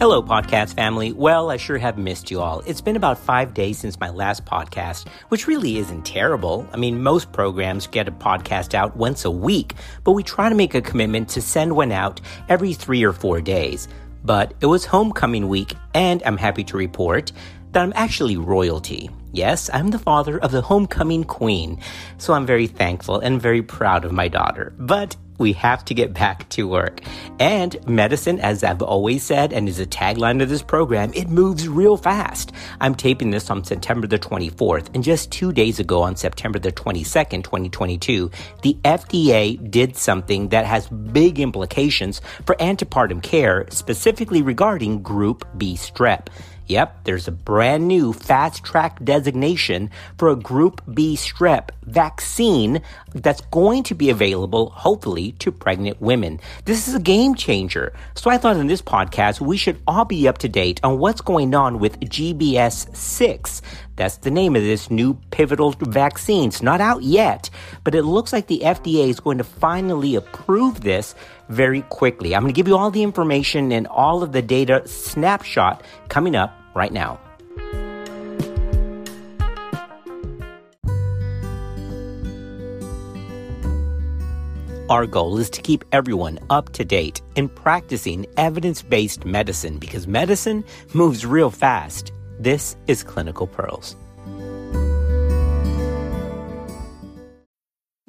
Hello, podcast family. Well, I sure have missed you all. It's been about five days since my last podcast, which really isn't terrible. I mean, most programs get a podcast out once a week, but we try to make a commitment to send one out every three or four days. But it was homecoming week, and I'm happy to report that I'm actually royalty. Yes, I'm the father of the homecoming queen, so I'm very thankful and very proud of my daughter. But we have to get back to work. And medicine, as I've always said, and is a tagline of this program, it moves real fast. I'm taping this on September the 24th, and just two days ago, on September the 22nd, 2022, the FDA did something that has big implications for antepartum care, specifically regarding Group B strep. Yep, there's a brand new fast track designation for a Group B strep vaccine that's going to be available, hopefully, to pregnant women. This is a game changer. So I thought in this podcast, we should all be up to date on what's going on with GBS 6. That's the name of this new pivotal vaccine. It's not out yet, but it looks like the FDA is going to finally approve this very quickly. I'm going to give you all the information and all of the data snapshot coming up right now. Our goal is to keep everyone up to date in practicing evidence based medicine because medicine moves real fast. This is Clinical Pearls.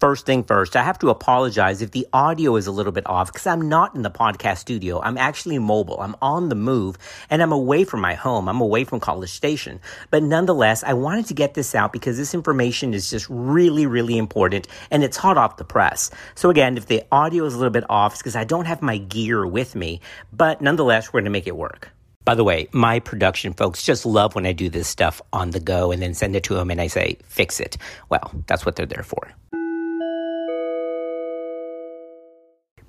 First thing first, I have to apologize if the audio is a little bit off because I'm not in the podcast studio. I'm actually mobile. I'm on the move and I'm away from my home. I'm away from College Station. But nonetheless, I wanted to get this out because this information is just really, really important and it's hot off the press. So again, if the audio is a little bit off, it's because I don't have my gear with me. But nonetheless, we're going to make it work. By the way, my production folks just love when I do this stuff on the go and then send it to them and I say, fix it. Well, that's what they're there for.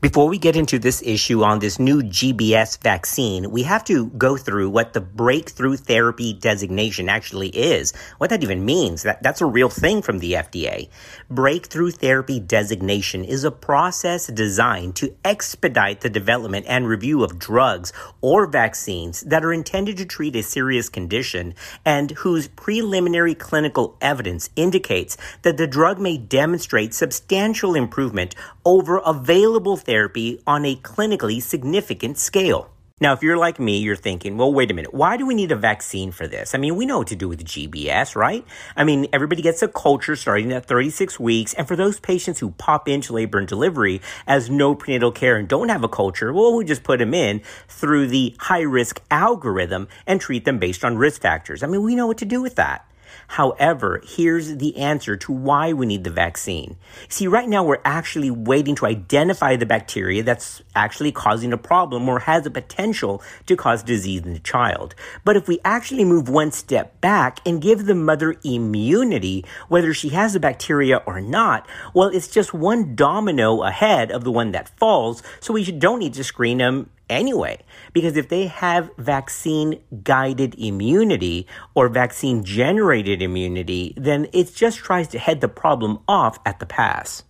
Before we get into this issue on this new GBS vaccine, we have to go through what the breakthrough therapy designation actually is. What that even means. That, that's a real thing from the FDA. Breakthrough therapy designation is a process designed to expedite the development and review of drugs or vaccines that are intended to treat a serious condition and whose preliminary clinical evidence indicates that the drug may demonstrate substantial improvement over available therapies therapy on a clinically significant scale. Now, if you're like me, you're thinking, well, wait a minute. Why do we need a vaccine for this? I mean, we know what to do with GBS, right? I mean, everybody gets a culture starting at 36 weeks. And for those patients who pop into labor and delivery as no prenatal care and don't have a culture, well, we just put them in through the high risk algorithm and treat them based on risk factors. I mean, we know what to do with that. However, here's the answer to why we need the vaccine. See, right now we're actually waiting to identify the bacteria that's actually causing a problem or has a potential to cause disease in the child. But if we actually move one step back and give the mother immunity, whether she has the bacteria or not, well, it's just one domino ahead of the one that falls, so we don't need to screen them anyway. Because if they have vaccine guided immunity or vaccine generated immunity, then it just tries to head the problem off at the pass.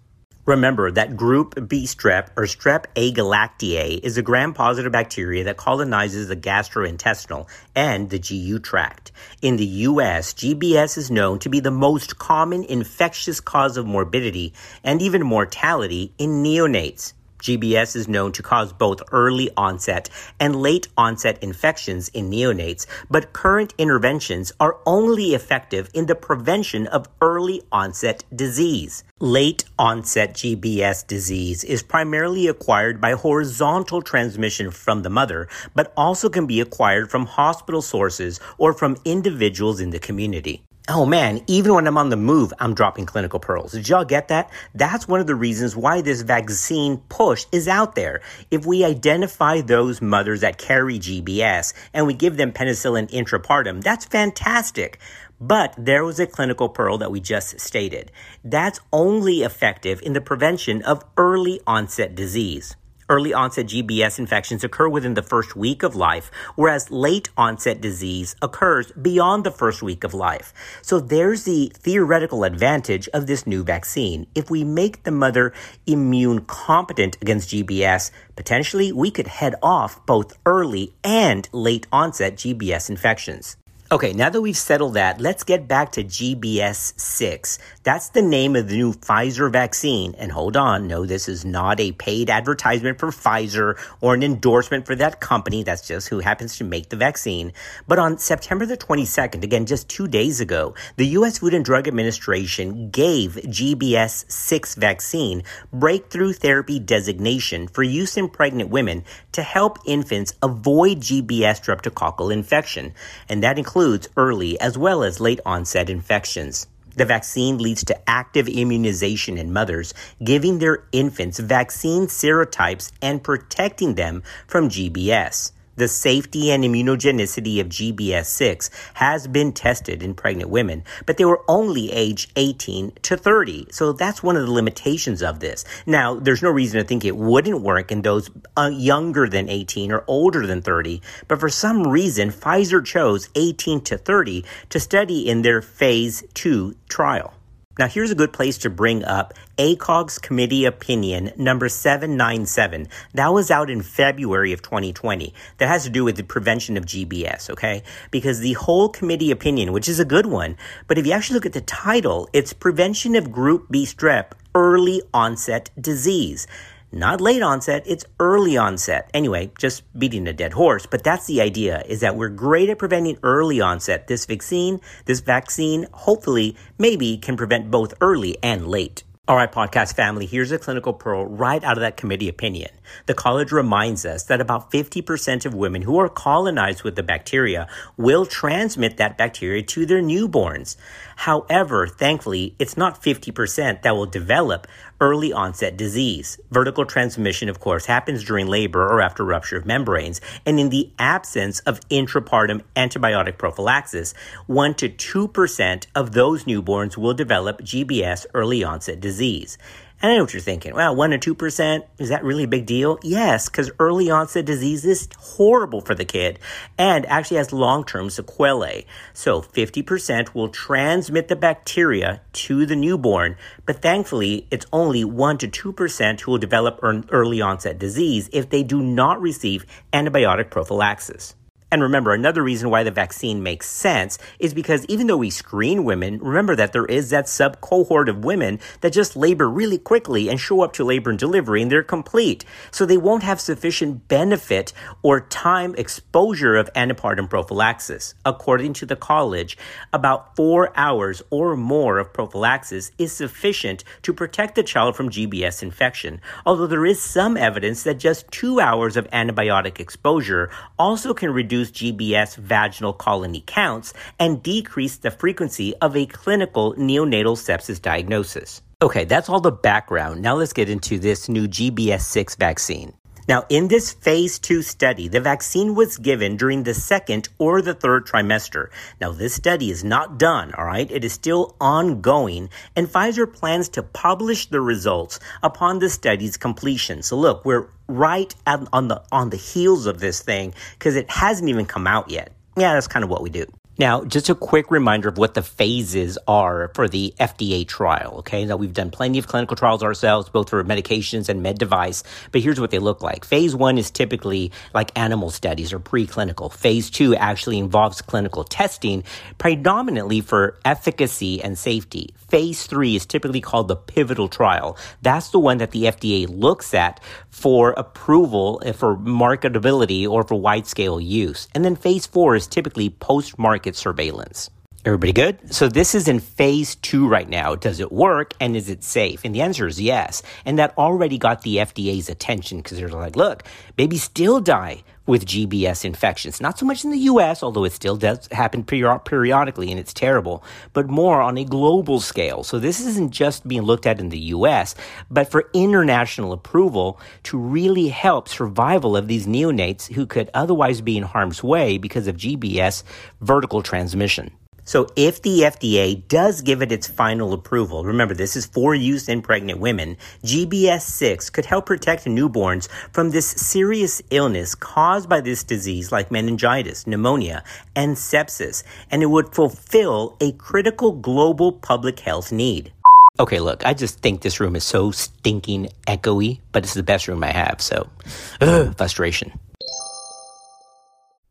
Remember that group B strep or strep agalactiae is a gram-positive bacteria that colonizes the gastrointestinal and the GU tract. In the US, GBS is known to be the most common infectious cause of morbidity and even mortality in neonates. GBS is known to cause both early onset and late onset infections in neonates, but current interventions are only effective in the prevention of early onset disease. Late onset GBS disease is primarily acquired by horizontal transmission from the mother, but also can be acquired from hospital sources or from individuals in the community. Oh man, even when I'm on the move, I'm dropping clinical pearls. Did y'all get that? That's one of the reasons why this vaccine push is out there. If we identify those mothers that carry GBS and we give them penicillin intrapartum, that's fantastic. But there was a clinical pearl that we just stated. That's only effective in the prevention of early onset disease. Early onset GBS infections occur within the first week of life, whereas late onset disease occurs beyond the first week of life. So there's the theoretical advantage of this new vaccine. If we make the mother immune competent against GBS, potentially we could head off both early and late onset GBS infections. Okay, now that we've settled that, let's get back to GBS 6. That's the name of the new Pfizer vaccine. And hold on, no, this is not a paid advertisement for Pfizer or an endorsement for that company. That's just who happens to make the vaccine. But on September the 22nd, again, just two days ago, the U.S. Food and Drug Administration gave GBS 6 vaccine breakthrough therapy designation for use in pregnant women to help infants avoid GBS streptococcal infection. And that includes includes early as well as late onset infections. The vaccine leads to active immunization in mothers, giving their infants vaccine serotypes and protecting them from GBS. The safety and immunogenicity of GBS6 has been tested in pregnant women, but they were only age 18 to 30. So that's one of the limitations of this. Now, there's no reason to think it wouldn't work in those uh, younger than 18 or older than 30, but for some reason, Pfizer chose 18 to 30 to study in their phase 2 trial. Now, here's a good place to bring up ACOG's committee opinion number 797. That was out in February of 2020. That has to do with the prevention of GBS, okay? Because the whole committee opinion, which is a good one, but if you actually look at the title, it's Prevention of Group B Strep Early Onset Disease. Not late onset, it's early onset. Anyway, just beating a dead horse, but that's the idea is that we're great at preventing early onset. This vaccine, this vaccine, hopefully, maybe can prevent both early and late. All right, podcast family, here's a clinical pearl right out of that committee opinion. The college reminds us that about 50% of women who are colonized with the bacteria will transmit that bacteria to their newborns. However, thankfully, it's not 50% that will develop early onset disease. Vertical transmission, of course, happens during labor or after rupture of membranes, and in the absence of intrapartum antibiotic prophylaxis, 1 to 2% of those newborns will develop GBS early onset disease. And I know what you're thinking. Well, 1% to 2%, is that really a big deal? Yes, because early onset disease is horrible for the kid and actually has long term sequelae. So 50% will transmit the bacteria to the newborn, but thankfully, it's only 1% to 2% who will develop early onset disease if they do not receive antibiotic prophylaxis. And remember, another reason why the vaccine makes sense is because even though we screen women, remember that there is that sub cohort of women that just labor really quickly and show up to labor and delivery and they're complete. So they won't have sufficient benefit or time exposure of antepartum prophylaxis. According to the college, about four hours or more of prophylaxis is sufficient to protect the child from GBS infection. Although there is some evidence that just two hours of antibiotic exposure also can reduce reduce GBS vaginal colony counts and decrease the frequency of a clinical neonatal sepsis diagnosis. Okay, that's all the background. Now let's get into this new GBS 6 vaccine. Now, in this phase two study, the vaccine was given during the second or the third trimester. Now, this study is not done, all right? It is still ongoing, and Pfizer plans to publish the results upon the study's completion. So, look, we're right on the on the heels of this thing because it hasn't even come out yet. Yeah, that's kind of what we do. Now, just a quick reminder of what the phases are for the FDA trial. Okay. Now, we've done plenty of clinical trials ourselves, both for medications and med device, but here's what they look like. Phase one is typically like animal studies or preclinical. Phase two actually involves clinical testing, predominantly for efficacy and safety. Phase three is typically called the pivotal trial. That's the one that the FDA looks at for approval, eh, for marketability, or for wide scale use. And then phase four is typically post market surveillance. Everybody good? So this is in phase two right now. Does it work and is it safe? And the answer is yes. And that already got the FDA's attention because they're like, look, babies still die with GBS infections. Not so much in the US, although it still does happen periodically and it's terrible, but more on a global scale. So this isn't just being looked at in the US, but for international approval to really help survival of these neonates who could otherwise be in harm's way because of GBS vertical transmission. So if the FDA does give it its final approval, remember this is for use in pregnant women, GBS6 could help protect newborns from this serious illness caused by this disease like meningitis, pneumonia, and sepsis, and it would fulfill a critical global public health need. Okay, look, I just think this room is so stinking echoey, but it's the best room I have, so ugh, frustration.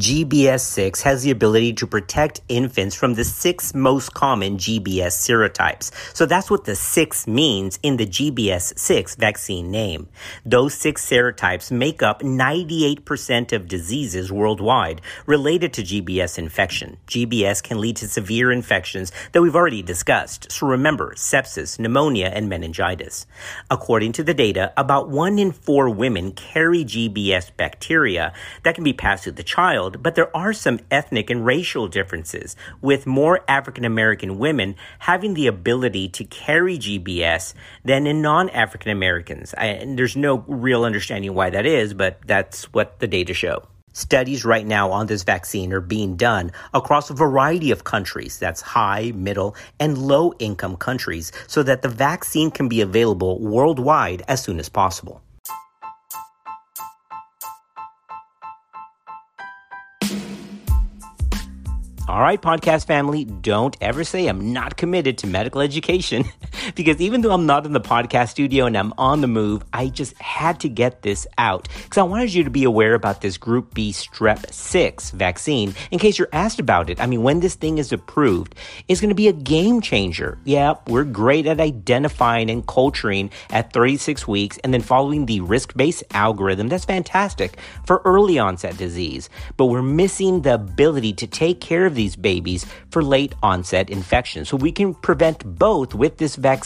GBS6 has the ability to protect infants from the six most common GBS serotypes. So that's what the six means in the GBS6 vaccine name. Those six serotypes make up 98% of diseases worldwide related to GBS infection. GBS can lead to severe infections that we've already discussed. So remember, sepsis, pneumonia, and meningitis. According to the data, about one in four women carry GBS bacteria that can be passed to the child child, but there are some ethnic and racial differences, with more African American women having the ability to carry GBS than in non African Americans. And there's no real understanding why that is, but that's what the data show. Studies right now on this vaccine are being done across a variety of countries. That's high, middle, and low income countries so that the vaccine can be available worldwide as soon as possible. All right, podcast family, don't ever say I'm not committed to medical education because even though I'm not in the podcast studio and I'm on the move, I just had to get this out because I wanted you to be aware about this Group B Strep 6 vaccine in case you're asked about it. I mean, when this thing is approved, it's going to be a game changer. Yeah, we're great at identifying and culturing at 36 weeks and then following the risk based algorithm. That's fantastic for early onset disease, but we're missing the ability to take care of these babies for late onset infections. So we can prevent both with this vaccine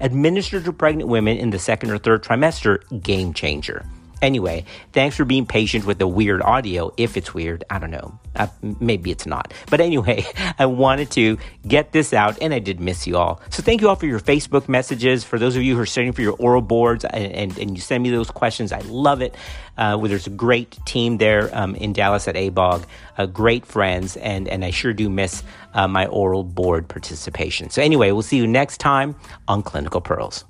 administered to pregnant women in the second or third trimester. Game changer. Anyway, thanks for being patient with the weird audio. If it's weird, I don't know. Uh, maybe it's not. But anyway, I wanted to get this out and I did miss you all. So thank you all for your Facebook messages. For those of you who are studying for your oral boards and, and, and you send me those questions, I love it. Uh, there's a great team there um, in Dallas at ABOG, uh, great friends, and, and I sure do miss uh, my oral board participation. So anyway, we'll see you next time on Clinical Pearls.